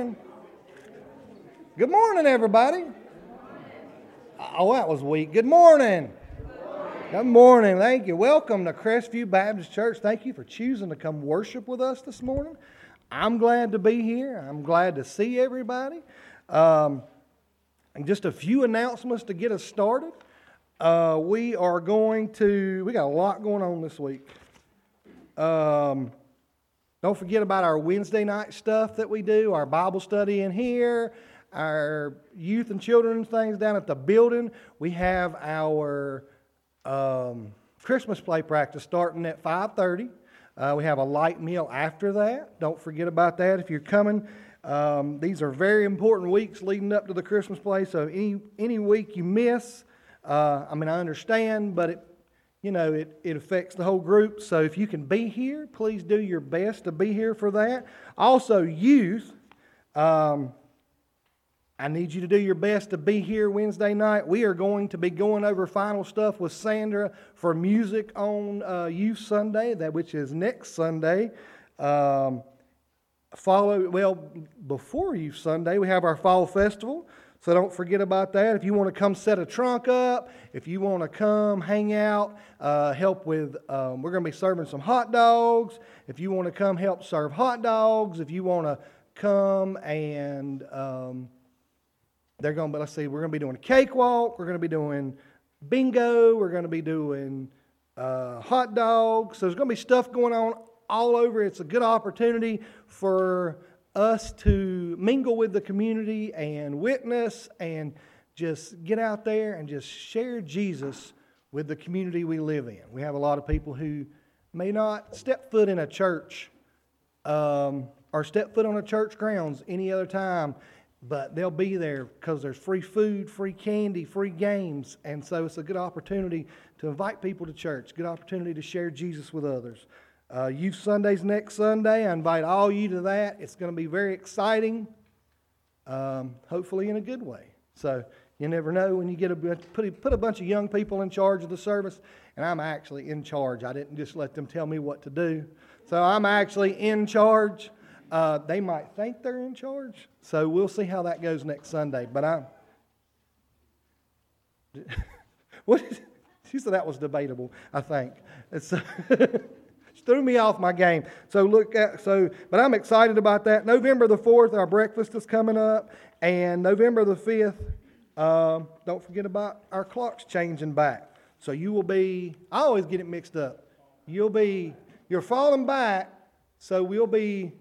Good morning, everybody. Oh, that was weak. Good morning. Good morning. Thank you. Welcome to Crestview Baptist Church. Thank you for choosing to come worship with us this morning. I'm glad to be here. I'm glad to see everybody. Um, and just a few announcements to get us started. Uh, we are going to, we got a lot going on this week. Um, don't forget about our Wednesday night stuff that we do, our Bible study in here, our youth and children's things down at the building. We have our um, Christmas play practice starting at 5:30. Uh, we have a light meal after that. Don't forget about that if you're coming. Um, these are very important weeks leading up to the Christmas play. So any any week you miss, uh, I mean I understand, but it you know, it, it affects the whole group. So if you can be here, please do your best to be here for that. Also, youth, um, I need you to do your best to be here Wednesday night. We are going to be going over final stuff with Sandra for music on uh, Youth Sunday, that which is next Sunday. Um, follow well before Youth Sunday, we have our fall festival. So don't forget about that. If you want to come set a trunk up, if you want to come hang out, uh, help with, um, we're going to be serving some hot dogs. If you want to come help serve hot dogs, if you want to come and um, they're going to, let's see, we're going to be doing a cakewalk, we're going to be doing bingo, we're going to be doing uh, hot dogs. So there's going to be stuff going on all over. It's a good opportunity for us to mingle with the community and witness and just get out there and just share Jesus with the community we live in. We have a lot of people who may not step foot in a church um, or step foot on a church grounds any other time, but they'll be there because there's free food, free candy, free games. And so it's a good opportunity to invite people to church, good opportunity to share Jesus with others. Uh, Youth Sundays next Sunday. I invite all you to that. It's going to be very exciting, um, hopefully in a good way. So you never know when you get a put a, put a bunch of young people in charge of the service, and I'm actually in charge. I didn't just let them tell me what to do. So I'm actually in charge. Uh, they might think they're in charge, so we'll see how that goes next Sunday. But I'm. what? She said that was debatable. I think. threw me off my game. So look at so, but I'm excited about that. November the fourth, our breakfast is coming up, and November the fifth. Uh, don't forget about our clocks changing back. So you will be. I always get it mixed up. You'll be. You're falling back, so we'll be.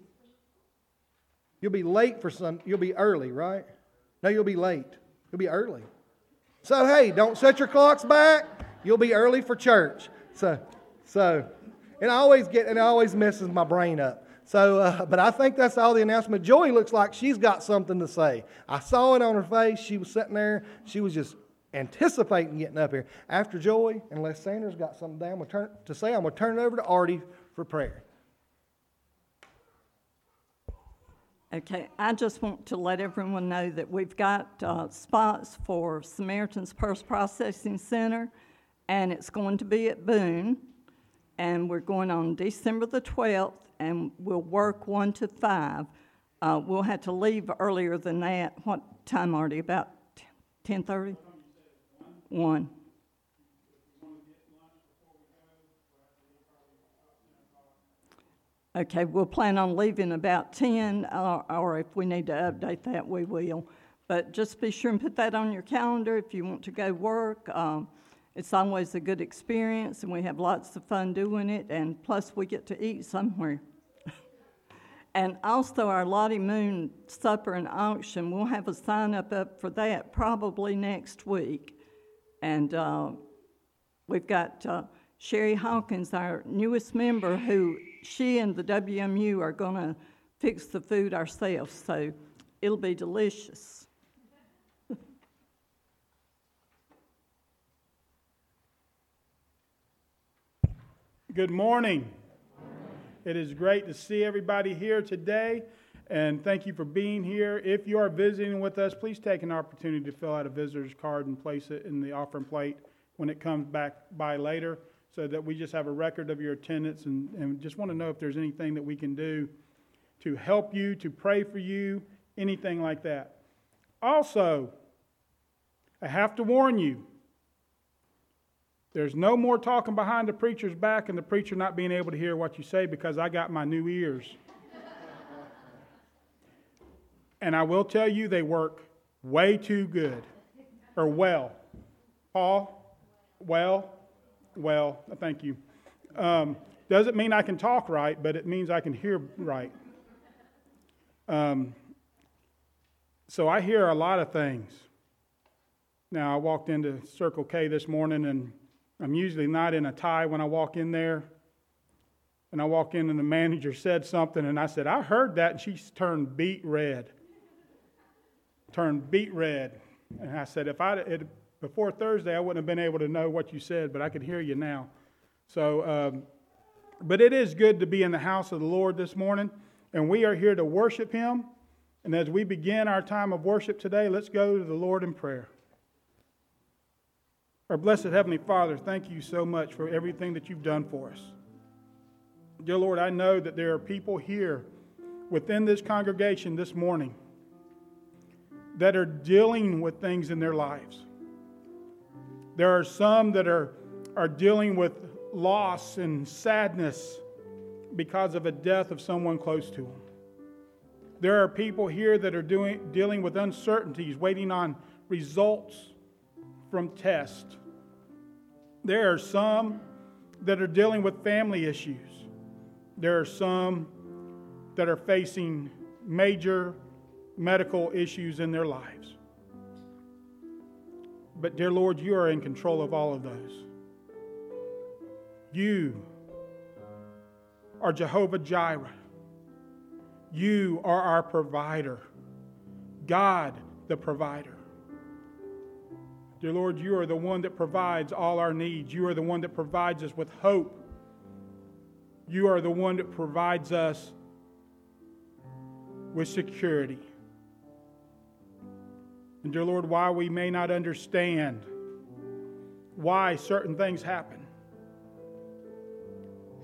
You'll be late for some. You'll be early, right? No, you'll be late. You'll be early. So hey, don't set your clocks back. You'll be early for church. So, so and I always get, and it always messes my brain up. So, uh, but I think that's all the announcement. Joey looks like she's got something to say. I saw it on her face. She was sitting there. She was just anticipating getting up here. After Joey, unless Sandra's got something down turn, to say, I'm going to turn it over to Artie for prayer. Okay, I just want to let everyone know that we've got uh, spots for Samaritan's Purse Processing Center, and it's going to be at Boone and we're going on December the 12th, and we'll work 1 to 5. Uh, we'll have to leave earlier than that. What time they? About 10.30? 1. Okay, we'll plan on leaving about 10, uh, or if we need to update that, we will. But just be sure and put that on your calendar if you want to go work. Um, it's always a good experience, and we have lots of fun doing it, and plus, we get to eat somewhere. and also, our Lottie Moon supper and auction, we'll have a sign up, up for that probably next week. And uh, we've got uh, Sherry Hawkins, our newest member, who she and the WMU are going to fix the food ourselves, so it'll be delicious. Good morning. It is great to see everybody here today, and thank you for being here. If you are visiting with us, please take an opportunity to fill out a visitor's card and place it in the offering plate when it comes back by later so that we just have a record of your attendance and, and just want to know if there's anything that we can do to help you, to pray for you, anything like that. Also, I have to warn you there's no more talking behind the preacher's back and the preacher not being able to hear what you say because I got my new ears. and I will tell you, they work way too good or well. Paul, well, well, thank you. Um, doesn't mean I can talk right, but it means I can hear right. Um, so I hear a lot of things. Now, I walked into Circle K this morning, and I'm usually not in a tie when I walk in there. And I walk in, and the manager said something, and I said, I heard that, and she turned beet red. Turned beet red. And I said, if I it, before Thursday, I wouldn't have been able to know what you said, but I could hear you now. So, um, but it is good to be in the house of the Lord this morning, and we are here to worship Him. And as we begin our time of worship today, let's go to the Lord in prayer. Our blessed Heavenly Father, thank you so much for everything that you've done for us. Dear Lord, I know that there are people here within this congregation this morning that are dealing with things in their lives. There are some that are, are dealing with loss and sadness because of a death of someone close to them. There are people here that are doing, dealing with uncertainties, waiting on results from tests. There are some that are dealing with family issues. There are some that are facing major medical issues in their lives. But, dear Lord, you are in control of all of those. You are Jehovah Jireh. You are our provider, God the provider. Dear Lord, you are the one that provides all our needs. You are the one that provides us with hope. You are the one that provides us with security. And dear Lord, while we may not understand why certain things happen,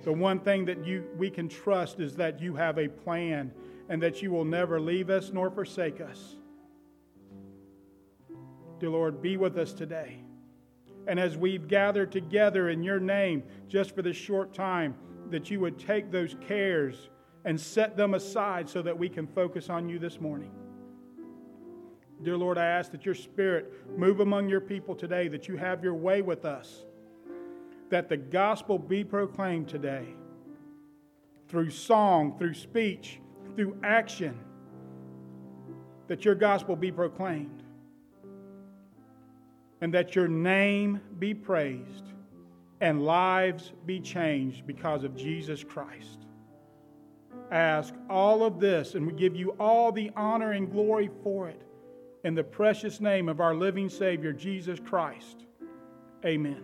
the one thing that you, we can trust is that you have a plan and that you will never leave us nor forsake us. Dear Lord, be with us today. And as we've gathered together in your name just for this short time, that you would take those cares and set them aside so that we can focus on you this morning. Dear Lord, I ask that your spirit move among your people today, that you have your way with us, that the gospel be proclaimed today through song, through speech, through action, that your gospel be proclaimed and that your name be praised and lives be changed because of Jesus Christ. Ask all of this, and we give you all the honor and glory for it. In the precious name of our living Savior, Jesus Christ. Amen.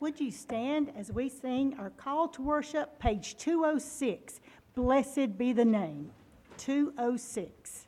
Would you stand as we sing our call to worship, page 206? Blessed be the name. 206.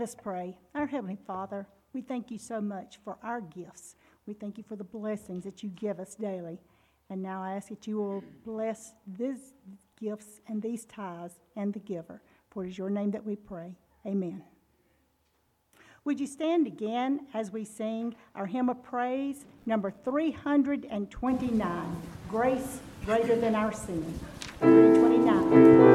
Let us pray. Our Heavenly Father, we thank you so much for our gifts. We thank you for the blessings that you give us daily. And now I ask that you will bless these gifts and these tithes and the giver. For it is your name that we pray. Amen. Would you stand again as we sing our hymn of praise, number 329 Grace Greater Than Our Sin? 329.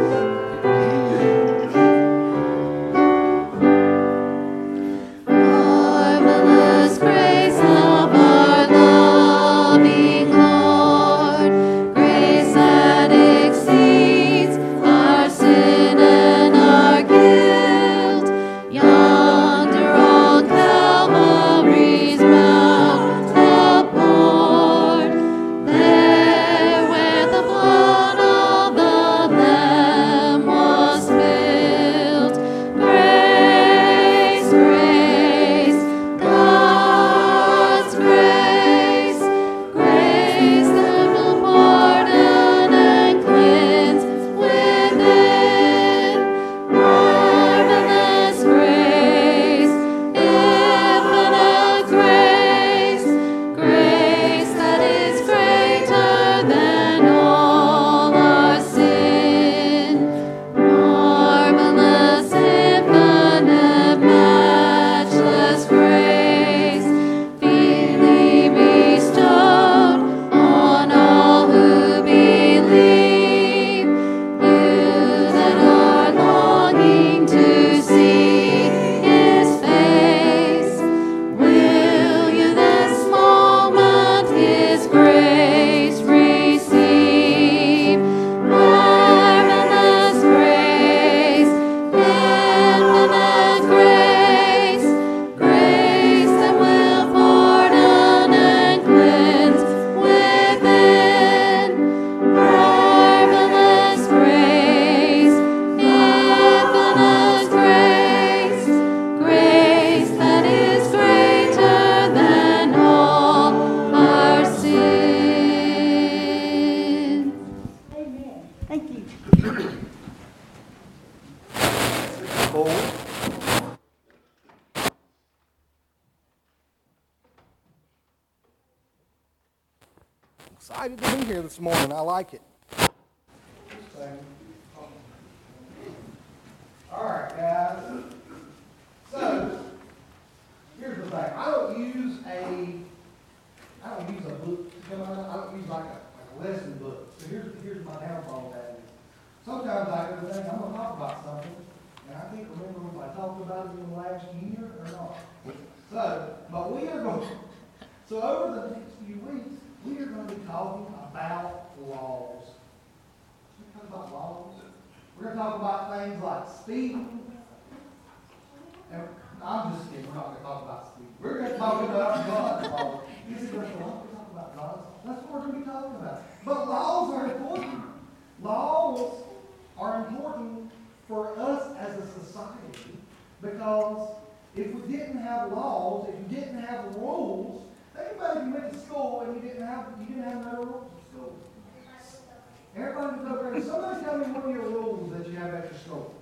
Everybody over there. Somebody tell me one of your rules that you have at your school.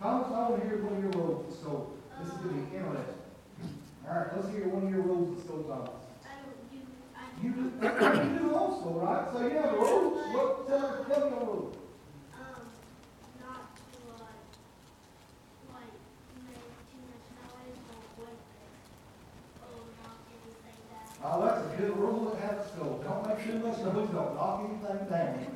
Thomas, I want to hear one of your rules at school. This is going to be interesting. All right, let's hear one of your rules at school, Thomas. You do, you do school, right? So you have rules. What, tell, tell me your rules. Oh, that's a good rule at school. Don't make too much noise, don't knock anything down.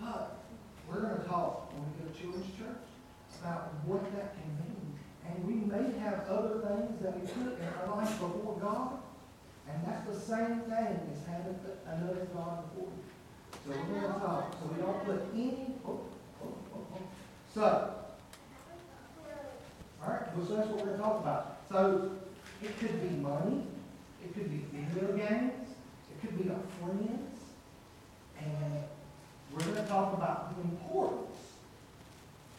But we're going to talk when we go to children's church about what that can mean. And we may have other things that we put in our life before God. And that's the same thing as having another God before you. So we're going to talk. So we don't put any. Oh, oh, oh, oh. So, all right, well, so that's what we're going to talk about. So it could be money, it could be video games, it could be our friends, and we're going to talk about the importance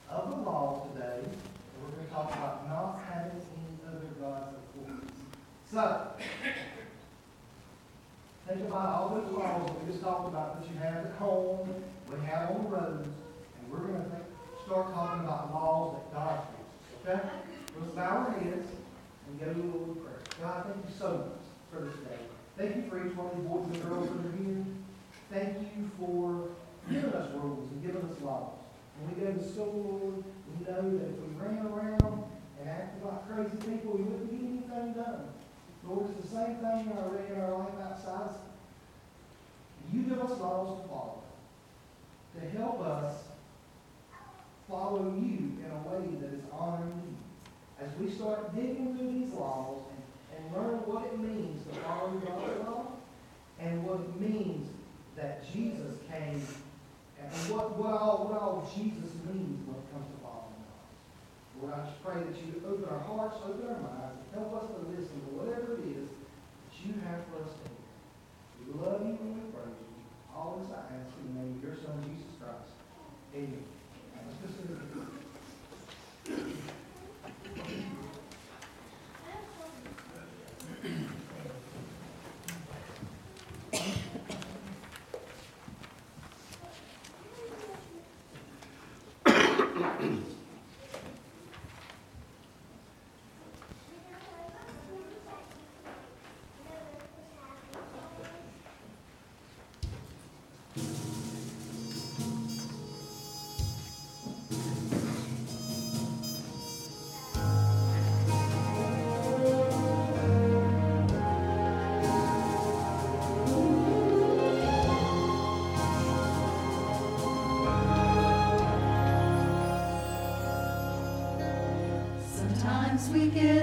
of the law today, and we're going to talk about not having any other gods before us. So, think about all those laws we just talked about that you have at home, we have on the roads, and we're going to think, start talking about laws that God gives. Okay? Let's bow our heads and go to the Lord prayer. God, thank you so much for this day. Thank you for each one of these boys and girls that are here. Thank you for giving us rules and giving us laws. When we go to school, we know that if we ran around and acted like crazy people, we wouldn't get anything done. Lord, it's the same thing in our life outside. You give us laws to follow to help us follow you in a way that is honoring you. As we start digging through these laws and, and learn what it means to follow God's law and what it means that Jesus came and what, what, all, what all Jesus means when it comes to following God. Lord, I just pray that you open our hearts, open our minds, and help us to listen to whatever it is that you have for us to hear. We love you and we praise you. All this I ask in the name of your Son, Jesus Christ. Amen. We get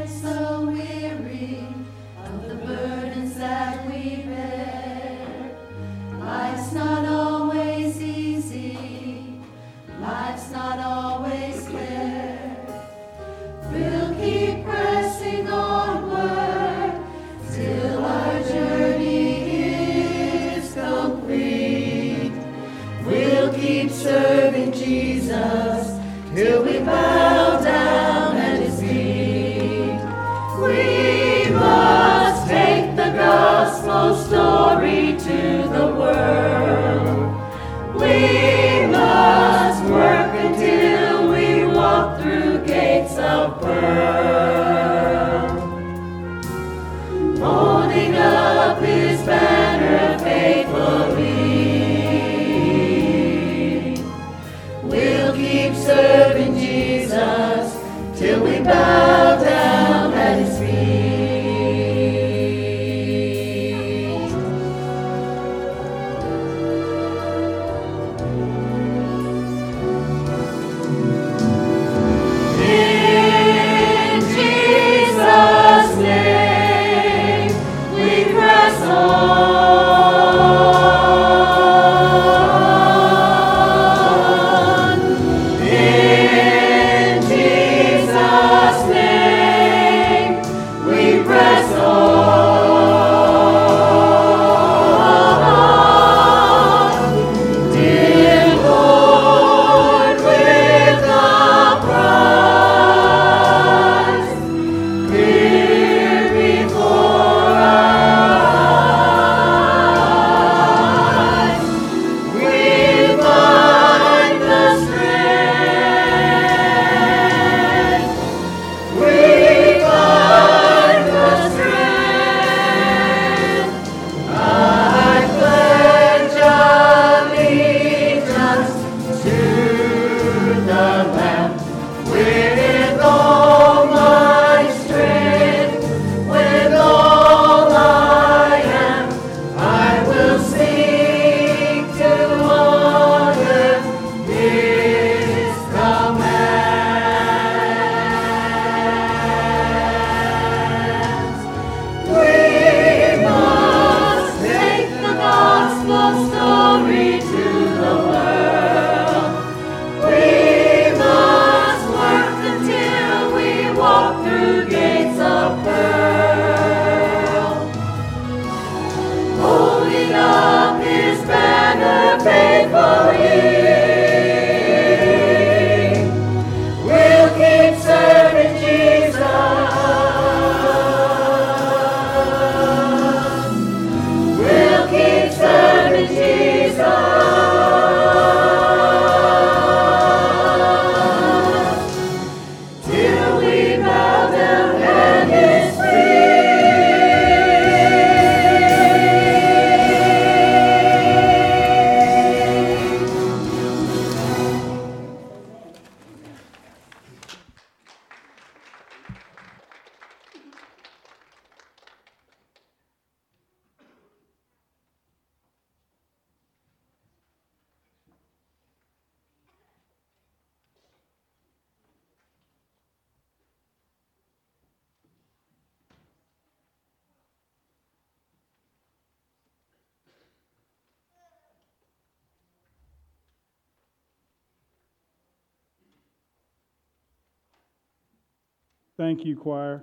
Thank you, choir.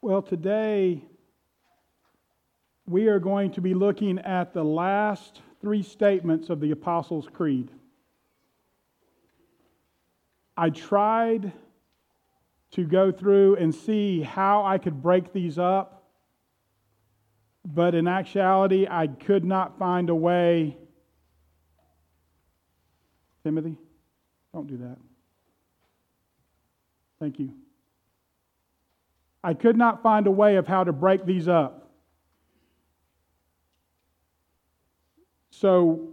Well, today we are going to be looking at the last three statements of the Apostles' Creed. I tried to go through and see how I could break these up, but in actuality, I could not find a way. Timothy, don't do that. Thank you. I could not find a way of how to break these up. So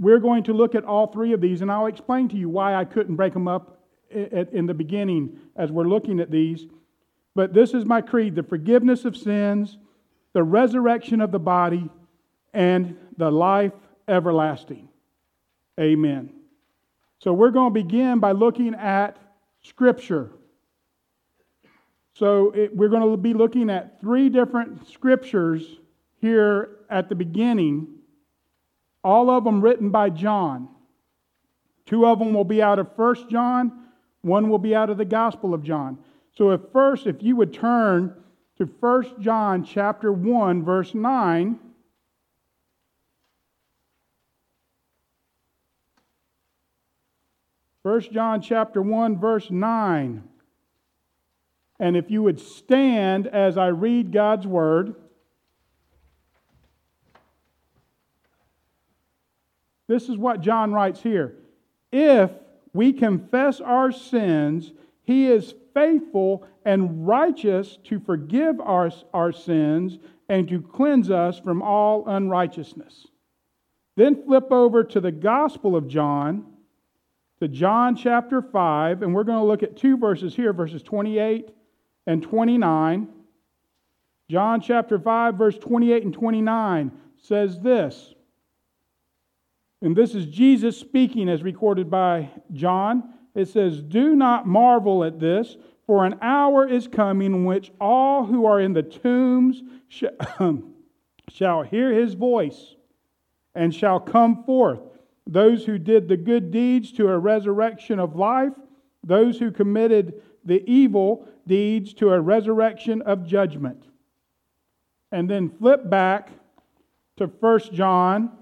we're going to look at all three of these, and I'll explain to you why I couldn't break them up in the beginning as we're looking at these. But this is my creed the forgiveness of sins, the resurrection of the body, and the life everlasting. Amen. So we're going to begin by looking at Scripture. So it, we're going to be looking at three different scriptures here at the beginning, all of them written by John. Two of them will be out of First John, one will be out of the Gospel of John. So if first, if you would turn to First John chapter 1, verse 9, 1 John chapter 1 verse 9. And if you would stand as I read God's word, this is what John writes here. If we confess our sins, he is faithful and righteous to forgive our, our sins and to cleanse us from all unrighteousness. Then flip over to the Gospel of John, to John chapter 5, and we're going to look at two verses here, verses 28 and 29. John chapter 5, verse 28 and 29 says this. And this is Jesus speaking as recorded by John. It says, Do not marvel at this, for an hour is coming in which all who are in the tombs shall hear his voice and shall come forth. Those who did the good deeds to a resurrection of life, those who committed the evil deeds to a resurrection of judgment. And then flip back to 1 John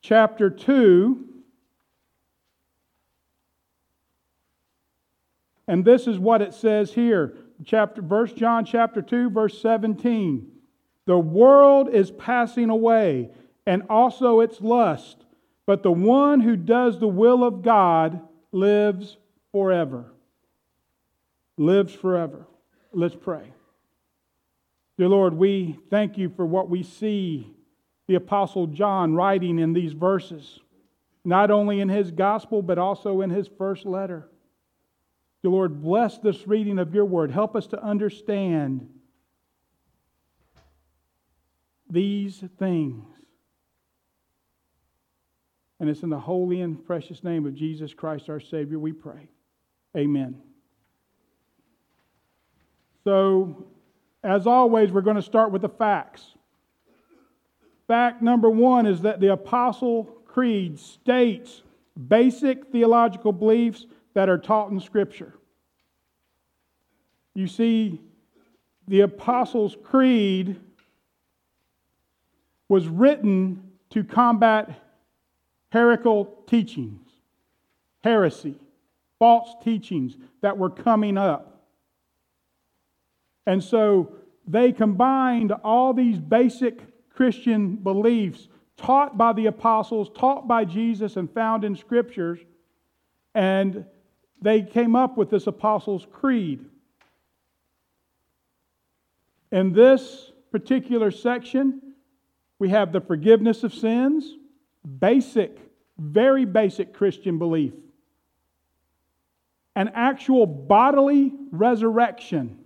chapter 2. And this is what it says here. Chapter verse John chapter 2 verse 17. The world is passing away and also its lust, but the one who does the will of God lives forever. Lives forever. Let's pray. Dear Lord, we thank you for what we see the Apostle John writing in these verses, not only in his gospel, but also in his first letter. Dear Lord, bless this reading of your word. Help us to understand these things. And it's in the holy and precious name of Jesus Christ, our Savior, we pray. Amen. So, as always, we're going to start with the facts. Fact number one is that the Apostle Creed states basic theological beliefs that are taught in Scripture. You see, the Apostles' Creed was written to combat heretical teachings, heresy, false teachings that were coming up. And so they combined all these basic Christian beliefs taught by the apostles, taught by Jesus, and found in scriptures, and they came up with this Apostles' Creed. In this particular section, we have the forgiveness of sins, basic, very basic Christian belief, an actual bodily resurrection,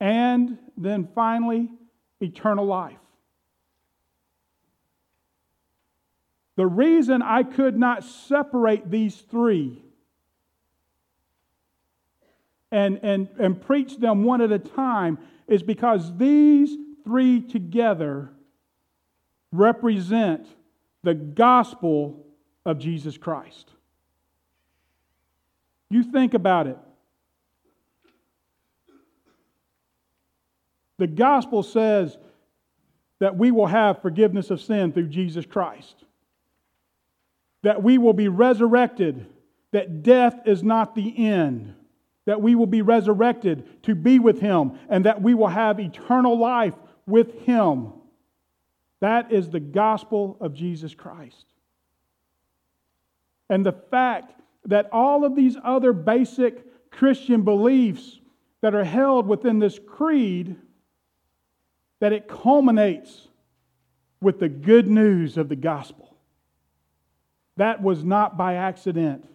and then finally, eternal life. The reason I could not separate these three and, and, and preach them one at a time is because these three together represent the gospel of Jesus Christ. You think about it. The gospel says that we will have forgiveness of sin through Jesus Christ, that we will be resurrected, that death is not the end, that we will be resurrected to be with Him, and that we will have eternal life with Him. That is the gospel of Jesus Christ. And the fact that all of these other basic Christian beliefs that are held within this creed that it culminates with the good news of the gospel. That was not by accident.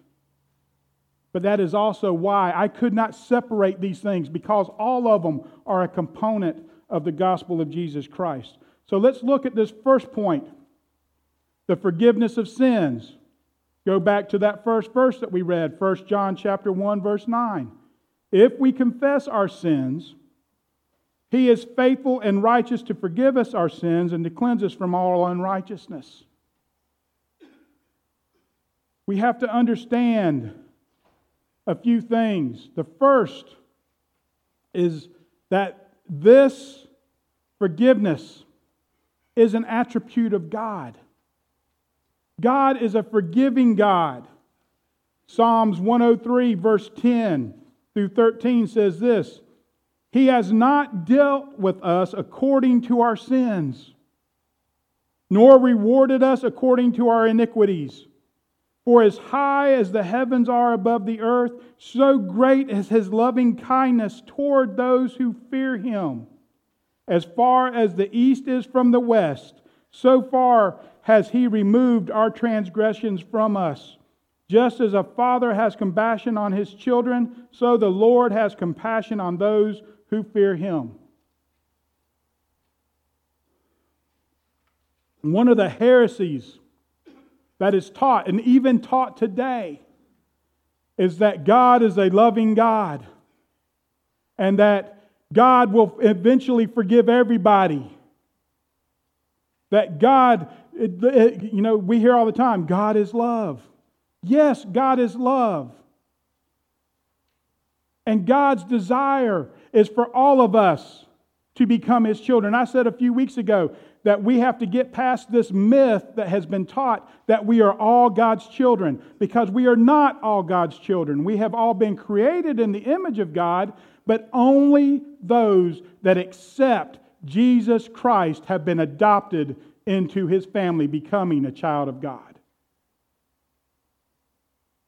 But that is also why I could not separate these things because all of them are a component of the gospel of Jesus Christ. So let's look at this first point the forgiveness of sins. Go back to that first verse that we read, 1 John chapter 1 verse 9. If we confess our sins, he is faithful and righteous to forgive us our sins and to cleanse us from all unrighteousness. We have to understand a few things. The first is that this forgiveness is an attribute of God. God is a forgiving God. Psalms 103, verse 10 through 13 says this He has not dealt with us according to our sins, nor rewarded us according to our iniquities. For as high as the heavens are above the earth, so great is his loving kindness toward those who fear him. As far as the east is from the west, so far has he removed our transgressions from us. Just as a father has compassion on his children, so the Lord has compassion on those who fear him. One of the heresies that is taught, and even taught today, is that God is a loving God and that God will eventually forgive everybody. That God, you know, we hear all the time God is love. Yes, God is love. And God's desire is for all of us to become His children. I said a few weeks ago that we have to get past this myth that has been taught that we are all God's children because we are not all God's children. We have all been created in the image of God, but only those that accept Jesus Christ have been adopted into his family, becoming a child of God.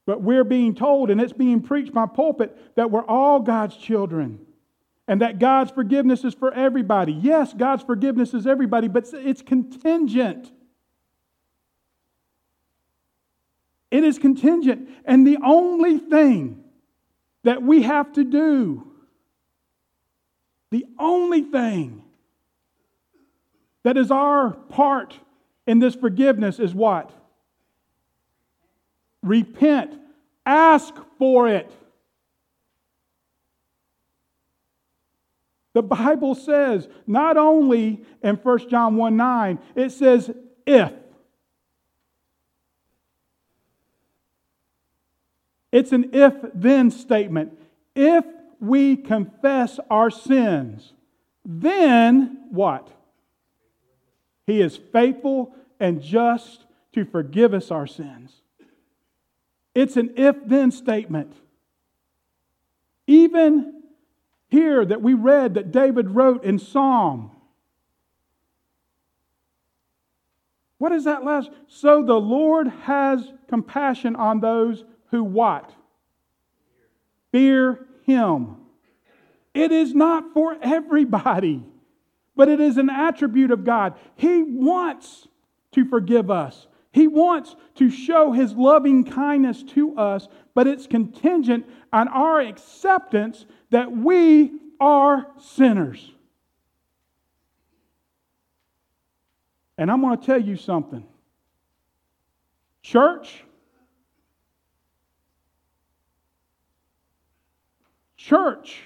But we're being told, and it's being preached by pulpit, that we're all God's children and that God's forgiveness is for everybody. Yes, God's forgiveness is everybody, but it's contingent. It is contingent. And the only thing that we have to do, the only thing that is our part in this forgiveness is what? Repent. Ask for it. The Bible says, not only in 1 John 1 9, it says, if. It's an if then statement. If we confess our sins, then what? He is faithful and just to forgive us our sins. It's an if then statement. Even here that we read that David wrote in Psalm. What is that last? So the Lord has compassion on those who what? Fear him. It is not for everybody, but it is an attribute of God. He wants to forgive us. He wants to show his loving kindness to us, but it's contingent on our acceptance that we are sinners. And I'm going to tell you something. Church, church,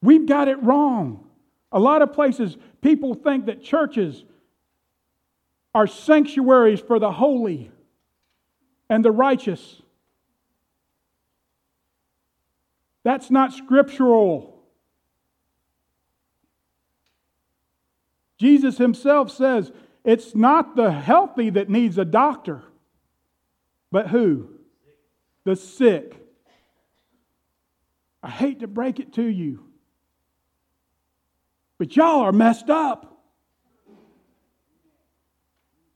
we've got it wrong. A lot of places, people think that churches are sanctuaries for the holy and the righteous. That's not scriptural. Jesus himself says it's not the healthy that needs a doctor, but who? The sick. I hate to break it to you, but y'all are messed up.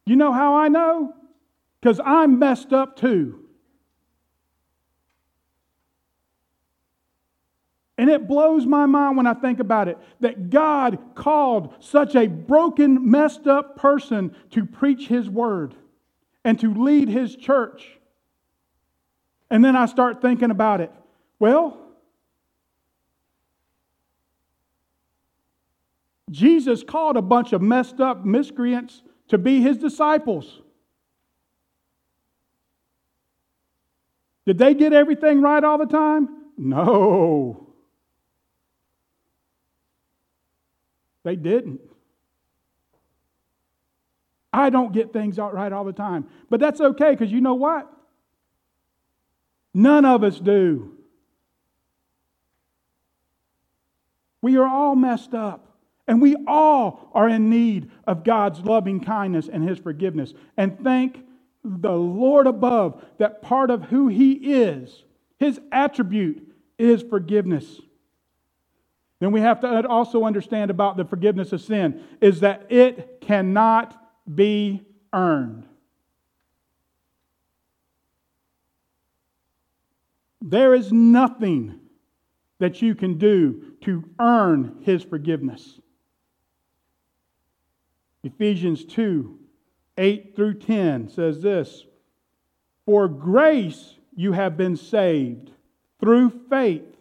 You know how I know? Because I'm messed up too. And it blows my mind when I think about it that God called such a broken, messed up person to preach His word and to lead His church. And then I start thinking about it. Well, Jesus called a bunch of messed up miscreants to be His disciples. Did they get everything right all the time? No. They didn't. I don't get things out right all the time. But that's okay because you know what? None of us do. We are all messed up. And we all are in need of God's loving kindness and His forgiveness. And thank the Lord above that part of who He is, His attribute, is forgiveness. Then we have to also understand about the forgiveness of sin is that it cannot be earned. There is nothing that you can do to earn his forgiveness. Ephesians 2 8 through 10 says this For grace you have been saved through faith,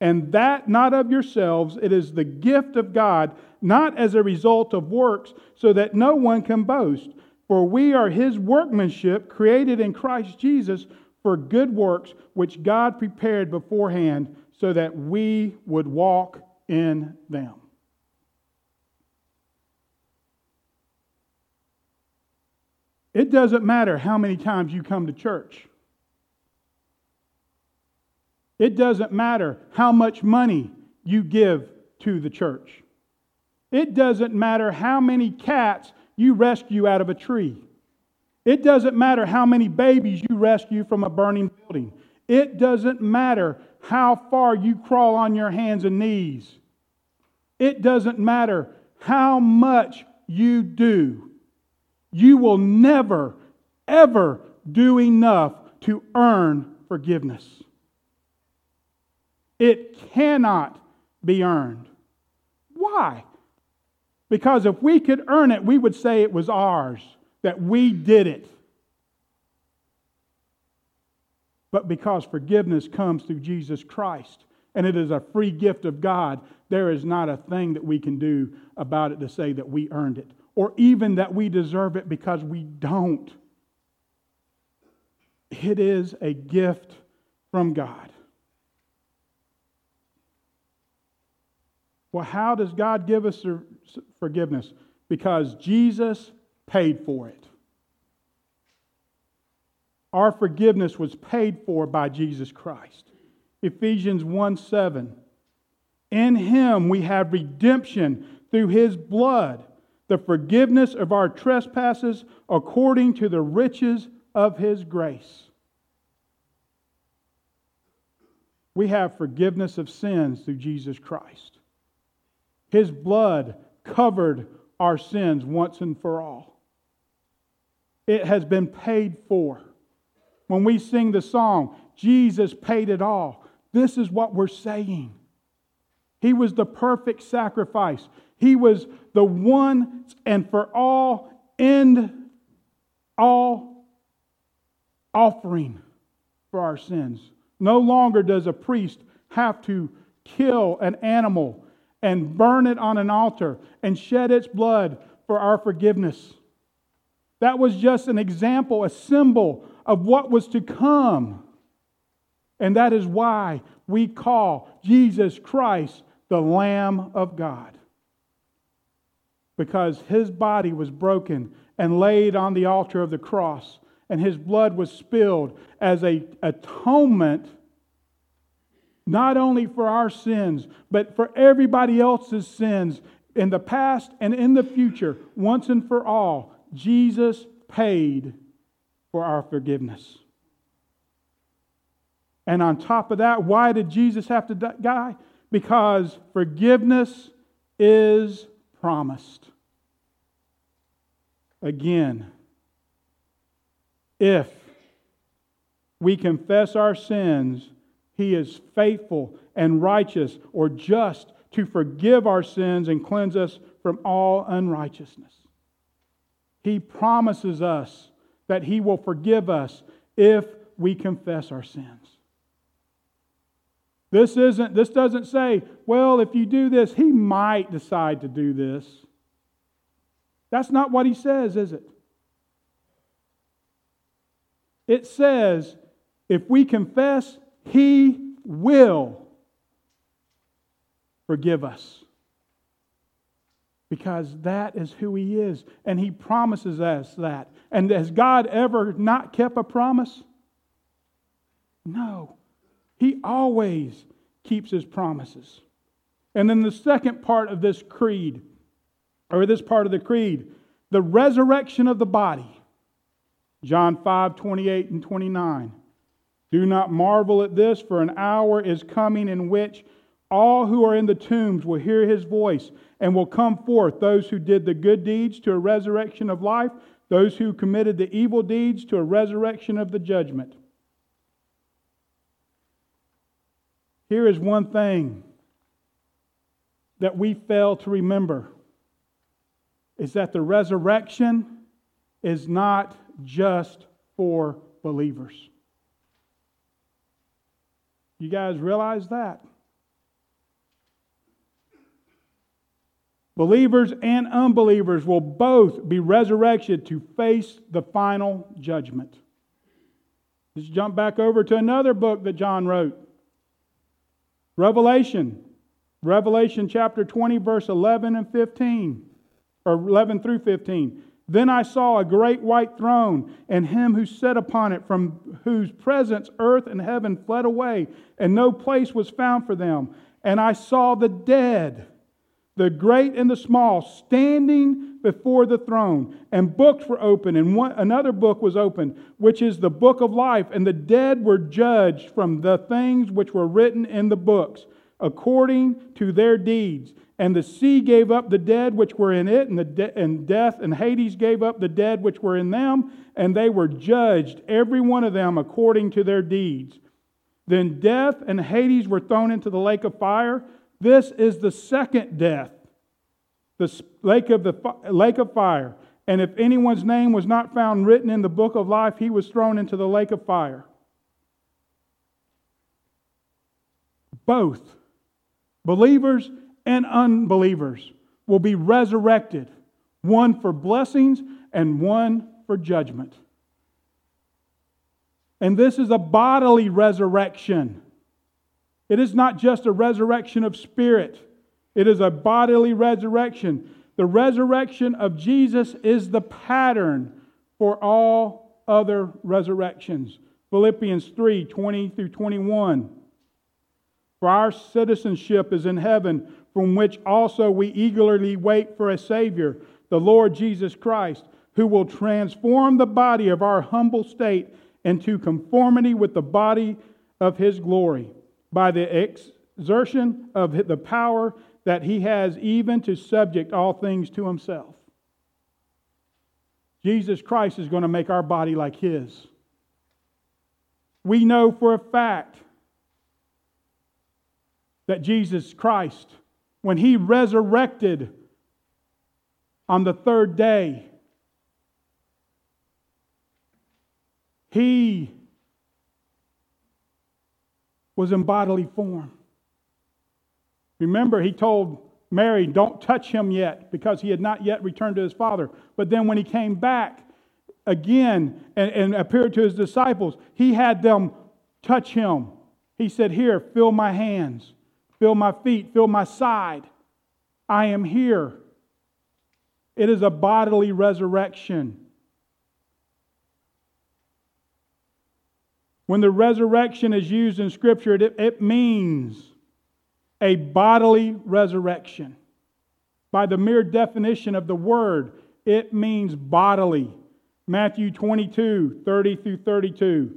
and that not of yourselves, it is the gift of God, not as a result of works, so that no one can boast. For we are his workmanship, created in Christ Jesus for good works, which God prepared beforehand so that we would walk in them. It doesn't matter how many times you come to church. It doesn't matter how much money you give to the church. It doesn't matter how many cats you rescue out of a tree. It doesn't matter how many babies you rescue from a burning building. It doesn't matter how far you crawl on your hands and knees. It doesn't matter how much you do. You will never, ever do enough to earn forgiveness. It cannot be earned. Why? Because if we could earn it, we would say it was ours, that we did it. But because forgiveness comes through Jesus Christ and it is a free gift of God, there is not a thing that we can do about it to say that we earned it or even that we deserve it because we don't. It is a gift from God. Well, how does God give us forgiveness? Because Jesus paid for it. Our forgiveness was paid for by Jesus Christ. Ephesians 1 7. In him we have redemption through his blood, the forgiveness of our trespasses according to the riches of his grace. We have forgiveness of sins through Jesus Christ. His blood covered our sins once and for all. It has been paid for. When we sing the song, Jesus paid it all, this is what we're saying. He was the perfect sacrifice. He was the one and for all end all offering for our sins. No longer does a priest have to kill an animal and burn it on an altar and shed its blood for our forgiveness. That was just an example, a symbol of what was to come. And that is why we call Jesus Christ the Lamb of God. Because his body was broken and laid on the altar of the cross, and his blood was spilled as a atonement not only for our sins, but for everybody else's sins in the past and in the future, once and for all. Jesus paid for our forgiveness. And on top of that, why did Jesus have to die? Because forgiveness is promised. Again, if we confess our sins, he is faithful and righteous or just to forgive our sins and cleanse us from all unrighteousness. He promises us that He will forgive us if we confess our sins. This isn't this doesn't say, well, if you do this, he might decide to do this. That's not what he says, is it? It says, if we confess he will forgive us. Because that is who He is. And He promises us that. And has God ever not kept a promise? No. He always keeps His promises. And then the second part of this creed, or this part of the creed, the resurrection of the body. John 5 28 and 29. Do not marvel at this, for an hour is coming in which all who are in the tombs will hear his voice and will come forth, those who did the good deeds to a resurrection of life, those who committed the evil deeds to a resurrection of the judgment. Here is one thing that we fail to remember is that the resurrection is not just for believers. You guys realize that? Believers and unbelievers will both be resurrected to face the final judgment. Let's jump back over to another book that John wrote Revelation. Revelation chapter 20, verse 11 and 15, or 11 through 15. Then I saw a great white throne, and him who sat upon it, from whose presence earth and heaven fled away, and no place was found for them. And I saw the dead, the great and the small, standing before the throne, and books were opened, and one, another book was opened, which is the book of life, and the dead were judged from the things which were written in the books, according to their deeds. And the sea gave up the dead which were in it, and, the de- and death and Hades gave up the dead which were in them, and they were judged, every one of them, according to their deeds. Then death and Hades were thrown into the lake of fire. This is the second death, the lake of, the lake of fire. And if anyone's name was not found written in the book of life, he was thrown into the lake of fire. Both believers and unbelievers will be resurrected, one for blessings and one for judgment. And this is a bodily resurrection. It is not just a resurrection of spirit, it is a bodily resurrection. The resurrection of Jesus is the pattern for all other resurrections. Philippians 3 20 through 21. For our citizenship is in heaven from which also we eagerly wait for a Savior, the Lord Jesus Christ, who will transform the body of our humble state into conformity with the body of His glory by the exertion of the power that He has even to subject all things to Himself. Jesus Christ is going to make our body like His. We know for a fact that Jesus Christ when he resurrected on the third day, he was in bodily form. Remember, he told Mary, Don't touch him yet, because he had not yet returned to his father. But then when he came back again and, and appeared to his disciples, he had them touch him. He said, Here, feel my hands. Feel my feet, feel my side. I am here. It is a bodily resurrection. When the resurrection is used in Scripture, it, it means a bodily resurrection. By the mere definition of the word, it means bodily. Matthew 22, 30 through 32.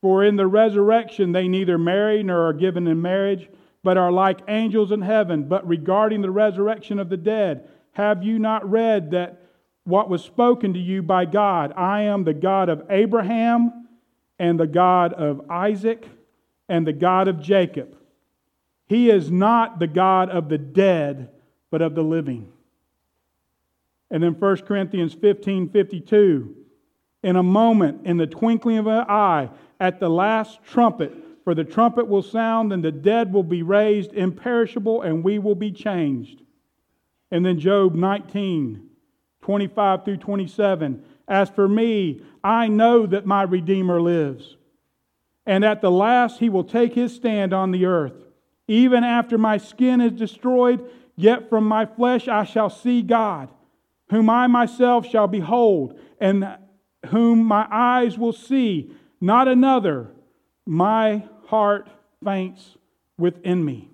For in the resurrection they neither marry nor are given in marriage but are like angels in heaven. But regarding the resurrection of the dead, have you not read that what was spoken to you by God? I am the God of Abraham and the God of Isaac and the God of Jacob. He is not the God of the dead, but of the living. And then 1 Corinthians 15 52. In a moment, in the twinkling of an eye, at the last trumpet, for the trumpet will sound, and the dead will be raised imperishable, and we will be changed. And then Job 19, 25 through 27. As for me, I know that my Redeemer lives. And at the last he will take his stand on the earth. Even after my skin is destroyed, yet from my flesh I shall see God, whom I myself shall behold, and whom my eyes will see, not another. My heart faints within me.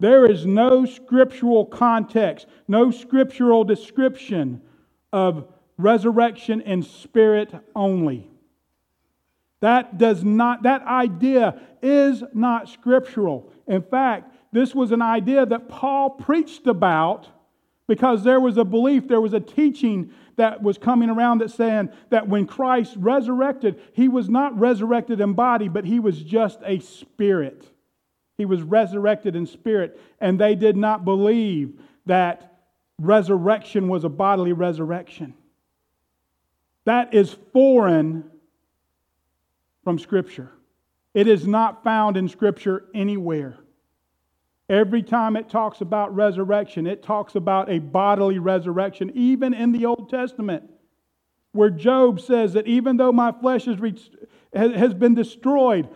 There is no scriptural context, no scriptural description of resurrection in spirit only. That does not, that idea is not scriptural. In fact, this was an idea that Paul preached about because there was a belief, there was a teaching that was coming around that saying that when Christ resurrected, he was not resurrected in body, but he was just a spirit. He was resurrected in spirit, and they did not believe that resurrection was a bodily resurrection. That is foreign from Scripture. It is not found in Scripture anywhere. Every time it talks about resurrection, it talks about a bodily resurrection, even in the Old Testament, where Job says that even though my flesh has been destroyed,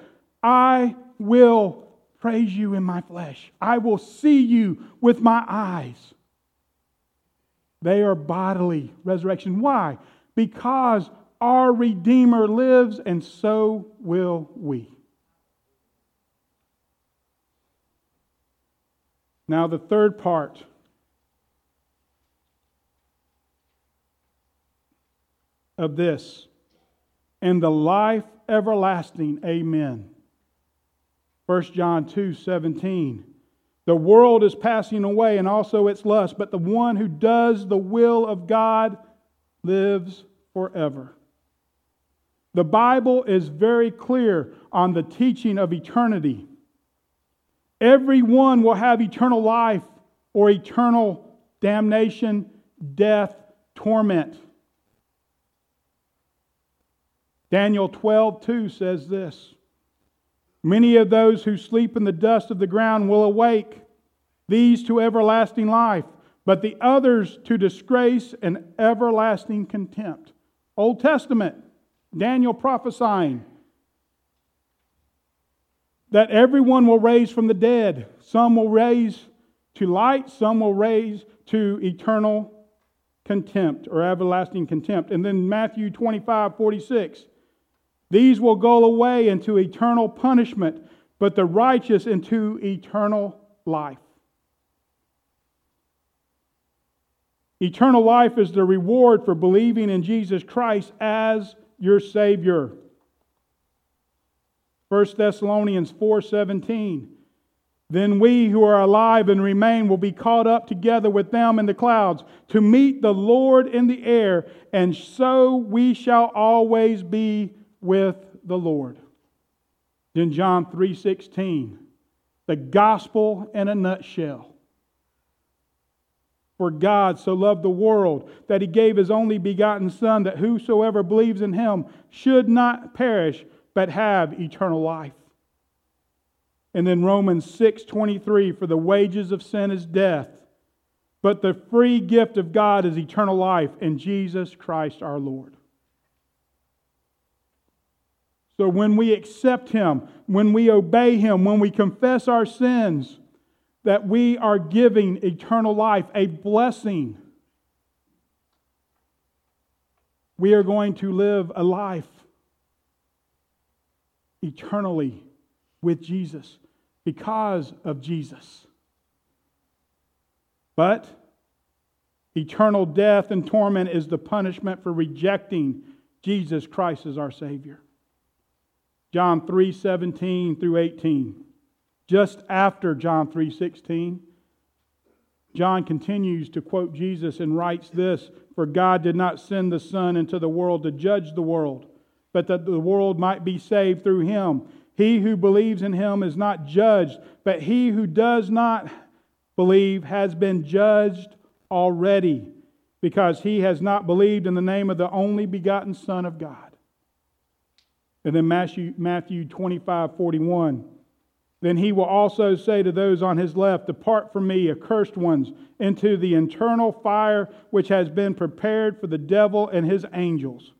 I will praise you in my flesh. I will see you with my eyes. They are bodily resurrection. Why? Because our Redeemer lives, and so will we. Now, the third part of this, and the life everlasting. Amen. 1 John 2 17. The world is passing away and also its lust, but the one who does the will of God lives forever. The Bible is very clear on the teaching of eternity. Everyone will have eternal life or eternal damnation, death, torment. Daniel 12, 2 says this Many of those who sleep in the dust of the ground will awake, these to everlasting life, but the others to disgrace and everlasting contempt. Old Testament, Daniel prophesying that everyone will raise from the dead. Some will raise to light, some will raise to eternal contempt or everlasting contempt. And then Matthew 25, 46. These will go away into eternal punishment, but the righteous into eternal life. Eternal life is the reward for believing in Jesus Christ as your Savior. 1 Thessalonians 4:17 Then we who are alive and remain will be caught up together with them in the clouds to meet the Lord in the air and so we shall always be with the Lord. Then John 3:16 The gospel in a nutshell. For God so loved the world that he gave his only begotten Son, that whosoever believes in him should not perish, but have eternal life. And then Romans 6:23 for the wages of sin is death, but the free gift of God is eternal life in Jesus Christ our Lord. So when we accept him, when we obey him, when we confess our sins, that we are giving eternal life, a blessing. We are going to live a life eternally with Jesus because of Jesus. But eternal death and torment is the punishment for rejecting Jesus Christ as our Savior. John 3 17 through 18. Just after John 3:16, John continues to quote Jesus and writes this For God did not send the Son into the world to judge the world but that the world might be saved through him. He who believes in him is not judged, but he who does not believe has been judged already, because he has not believed in the name of the only begotten Son of God. And then Matthew, Matthew 25 41. Then he will also say to those on his left, Depart from me, accursed ones, into the eternal fire which has been prepared for the devil and his angels.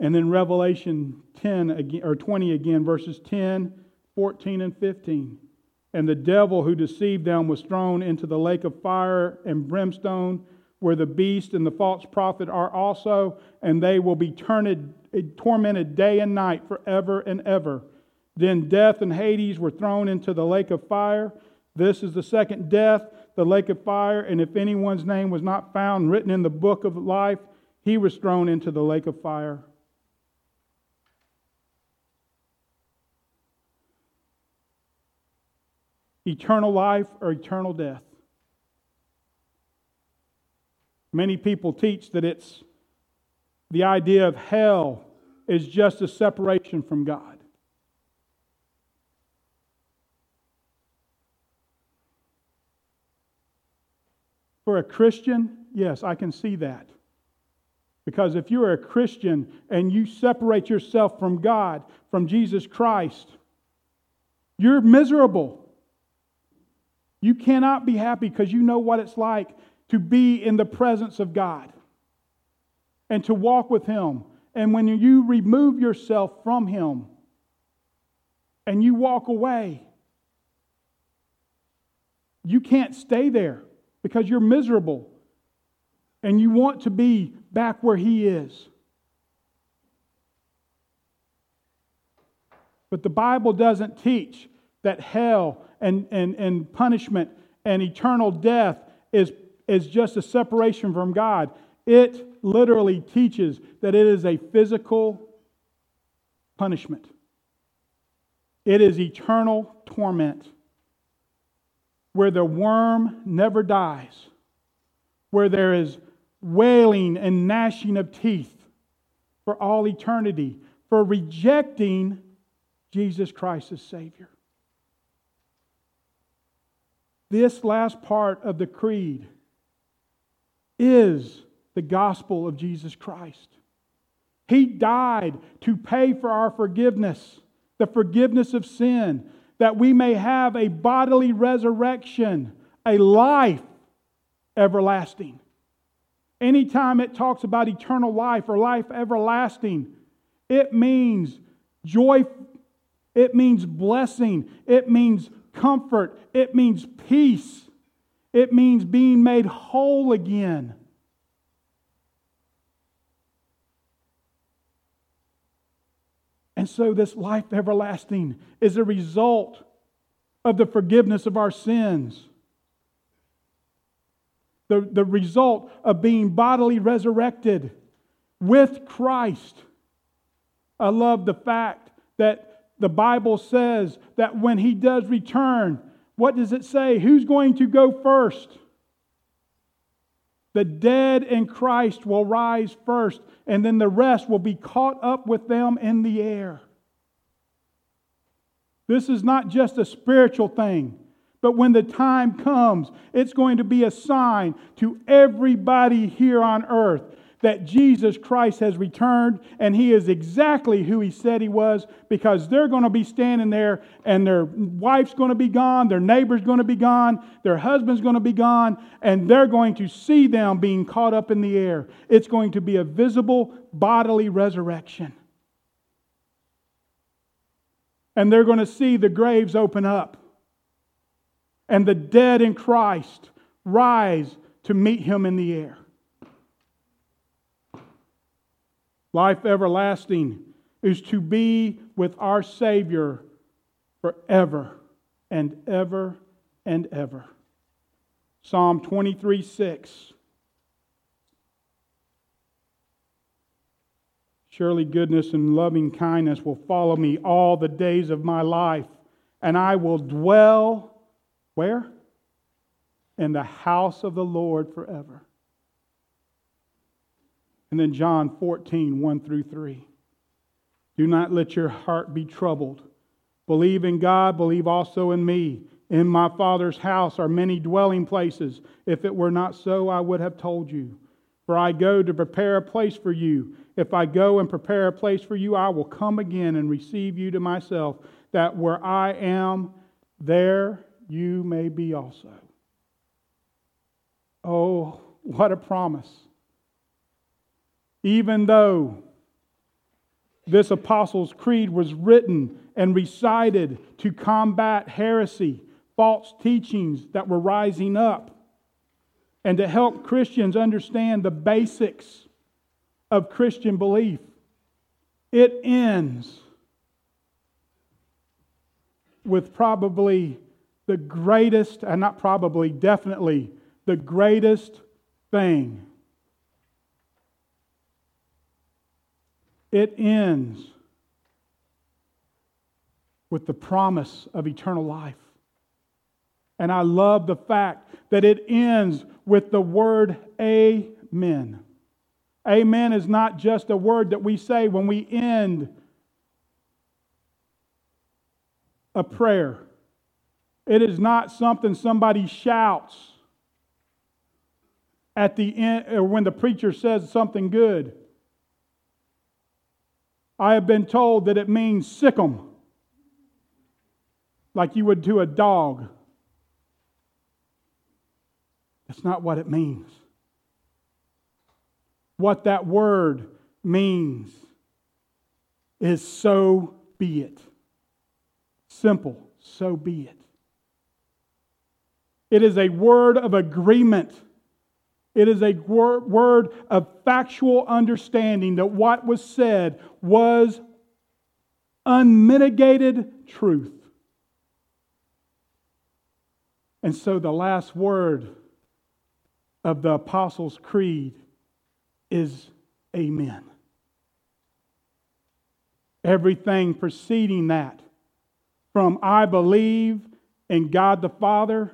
And then Revelation 10 again, or 20 again, verses 10, 14, and 15. And the devil who deceived them was thrown into the lake of fire and brimstone, where the beast and the false prophet are also, and they will be turned, tormented day and night forever and ever. Then death and Hades were thrown into the lake of fire. This is the second death, the lake of fire, and if anyone's name was not found written in the book of life, he was thrown into the lake of fire. Eternal life or eternal death. Many people teach that it's the idea of hell is just a separation from God. For a Christian, yes, I can see that. Because if you're a Christian and you separate yourself from God, from Jesus Christ, you're miserable. You cannot be happy because you know what it's like to be in the presence of God and to walk with Him. And when you remove yourself from Him and you walk away, you can't stay there because you're miserable and you want to be back where He is. But the Bible doesn't teach that hell and, and, and punishment and eternal death is, is just a separation from God. It literally teaches that it is a physical punishment, it is eternal torment where the worm never dies, where there is wailing and gnashing of teeth for all eternity for rejecting Jesus Christ as Savior. This last part of the creed is the gospel of Jesus Christ. He died to pay for our forgiveness, the forgiveness of sin, that we may have a bodily resurrection, a life everlasting. Anytime it talks about eternal life or life everlasting, it means joy, it means blessing, it means comfort, it means peace, it means being made whole again. And so, this life everlasting is a result of the forgiveness of our sins. The, the result of being bodily resurrected with Christ. I love the fact that the Bible says that when He does return, what does it say? Who's going to go first? The dead in Christ will rise first, and then the rest will be caught up with them in the air. This is not just a spiritual thing, but when the time comes, it's going to be a sign to everybody here on earth that Jesus Christ has returned and he is exactly who he said he was because they're going to be standing there and their wife's going to be gone, their neighbor's going to be gone, their husband's going to be gone, and they're going to see them being caught up in the air. It's going to be a visible bodily resurrection. And they're going to see the graves open up and the dead in Christ rise to meet him in the air. Life everlasting is to be with our Savior forever and ever and ever. Psalm 23 6. Surely goodness and loving kindness will follow me all the days of my life, and I will dwell where? In the house of the Lord forever. And then John 14, 1 through 3. Do not let your heart be troubled. Believe in God, believe also in me. In my Father's house are many dwelling places. If it were not so, I would have told you. For I go to prepare a place for you. If I go and prepare a place for you, I will come again and receive you to myself, that where I am, there you may be also. Oh, what a promise even though this Apostles' Creed was written and recited to combat heresy, false teachings that were rising up, and to help Christians understand the basics of Christian belief, it ends with probably the greatest, and not probably, definitely, the greatest thing. It ends with the promise of eternal life. And I love the fact that it ends with the word amen. Amen is not just a word that we say when we end a prayer. It is not something somebody shouts at the end or when the preacher says something good. I have been told that it means sick 'em, like you would to a dog. That's not what it means. What that word means is so be it. Simple, so be it. It is a word of agreement. It is a word of factual understanding that what was said was unmitigated truth. And so the last word of the Apostles' Creed is Amen. Everything preceding that, from I believe in God the Father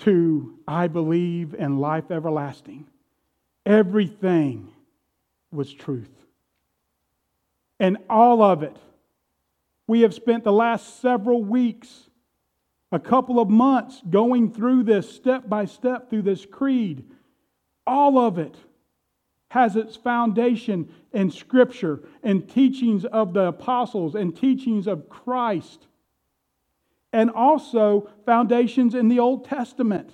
to I believe in life everlasting, everything was truth. And all of it, we have spent the last several weeks a couple of months going through this step by step through this creed. All of it has its foundation in Scripture and teachings of the apostles and teachings of Christ, and also foundations in the Old Testament.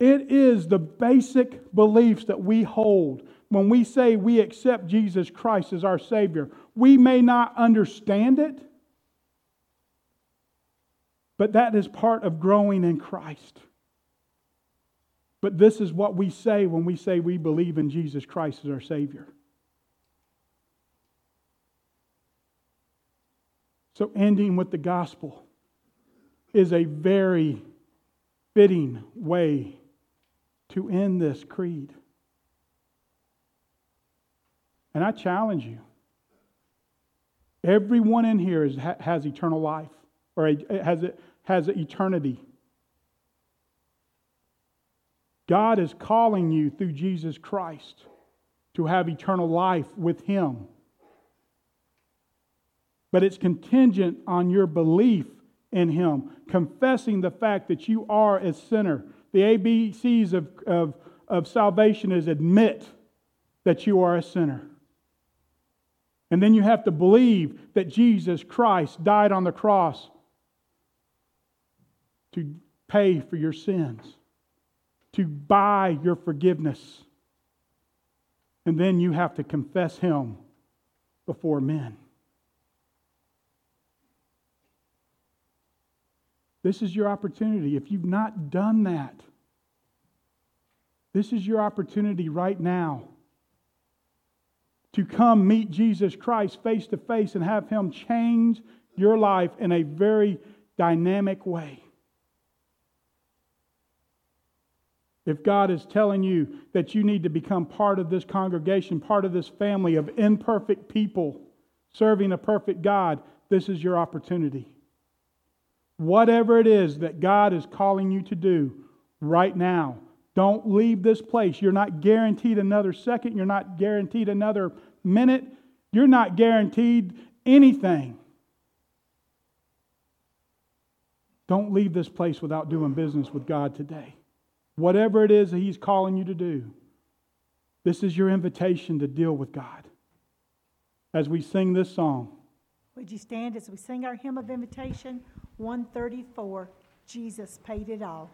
It is the basic beliefs that we hold when we say we accept Jesus Christ as our Savior. We may not understand it. But that is part of growing in Christ. But this is what we say when we say we believe in Jesus Christ as our Savior. So, ending with the gospel is a very fitting way to end this creed. And I challenge you everyone in here is, has eternal life or has, has eternity. God is calling you through Jesus Christ to have eternal life with Him. But it's contingent on your belief in Him, confessing the fact that you are a sinner. The ABCs of, of, of salvation is admit that you are a sinner. And then you have to believe that Jesus Christ died on the cross to pay for your sins, to buy your forgiveness. And then you have to confess Him before men. This is your opportunity. If you've not done that, this is your opportunity right now to come meet Jesus Christ face to face and have Him change your life in a very dynamic way. If God is telling you that you need to become part of this congregation, part of this family of imperfect people serving a perfect God, this is your opportunity. Whatever it is that God is calling you to do right now, don't leave this place. You're not guaranteed another second. You're not guaranteed another minute. You're not guaranteed anything. Don't leave this place without doing business with God today. Whatever it is that He's calling you to do, this is your invitation to deal with God. As we sing this song, would you stand as we sing our hymn of invitation 134 Jesus paid it all.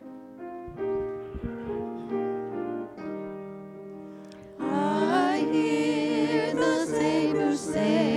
I hear the Savior say.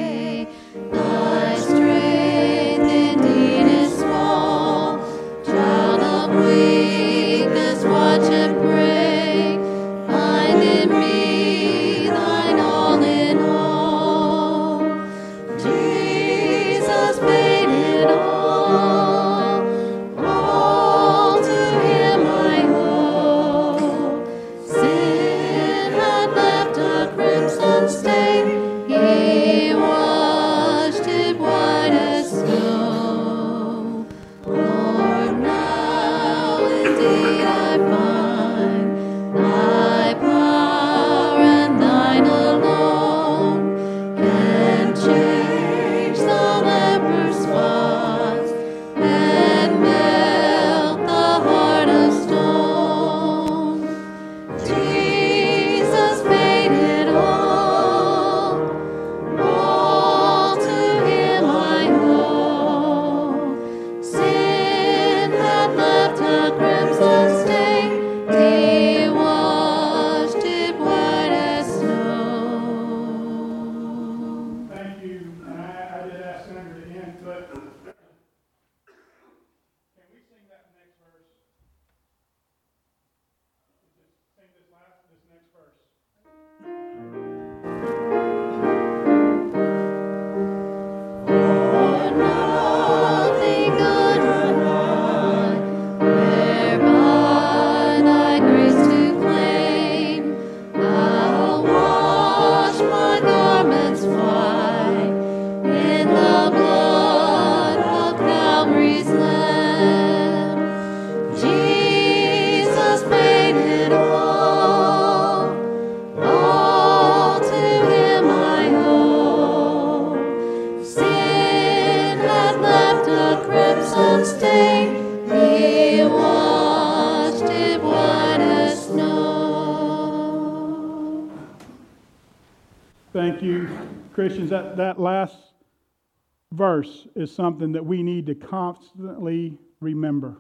Is something that we need to constantly remember.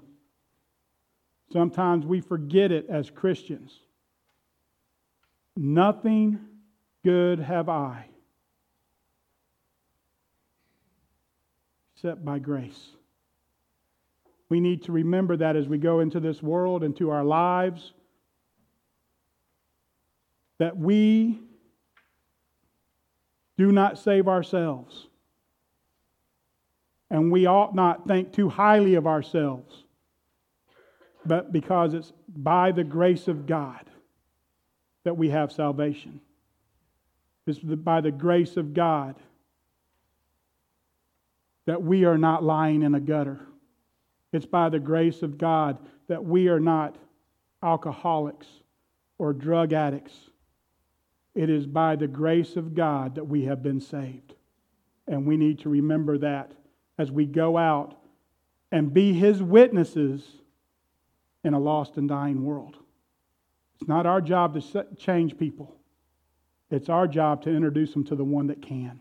Sometimes we forget it as Christians. Nothing good have I except by grace. We need to remember that as we go into this world, into our lives, that we do not save ourselves. And we ought not think too highly of ourselves, but because it's by the grace of God that we have salvation. It's by the grace of God that we are not lying in a gutter. It's by the grace of God that we are not alcoholics or drug addicts. It is by the grace of God that we have been saved. And we need to remember that as we go out and be His witnesses in a lost and dying world. It's not our job to change people, it's our job to introduce them to the one that can.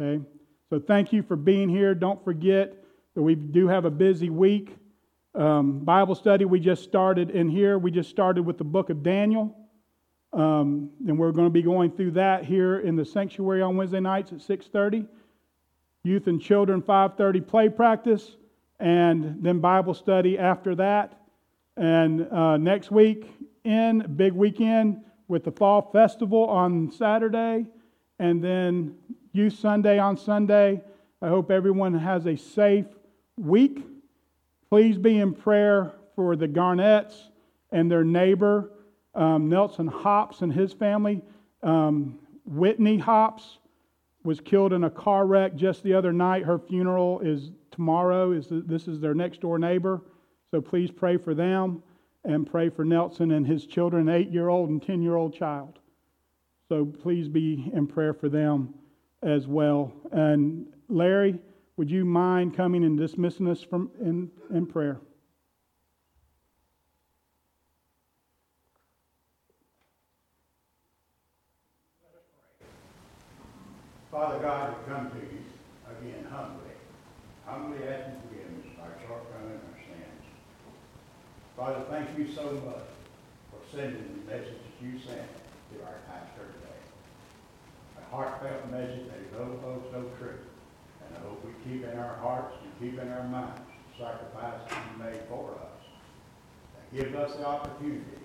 Okay? So thank you for being here. Don't forget that we do have a busy week. Um, Bible study we just started in here. We just started with the book of Daniel. Um, and we're going to be going through that here in the sanctuary on Wednesday nights at 6:30. Youth and children 5:30 play practice, and then Bible study after that. And uh, next week in big weekend with the fall festival on Saturday, and then Youth Sunday on Sunday. I hope everyone has a safe week. Please be in prayer for the garnets and their neighbor. Um, Nelson Hops and his family. Um, Whitney Hops was killed in a car wreck just the other night. Her funeral is tomorrow. Is this is their next door neighbor, so please pray for them and pray for Nelson and his children, eight-year-old and ten-year-old child. So please be in prayer for them as well. And Larry, would you mind coming and dismissing us from in, in prayer? Father God, we come to you again humbly, humbly asking forgiveness for our shortcomings and our sins. Father, thank you so much for sending the message that you sent to our pastor today. A heartfelt message that is oh, oh, so true. And I hope we keep in our hearts and keep in our minds the sacrifice you made for us. That gives us the opportunity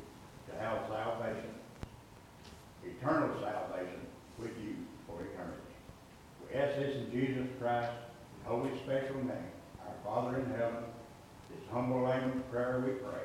to have salvation, eternal salvation with you for eternity. We ask this in Jesus Christ's holy special name, our Father in heaven. This humble language prayer we pray.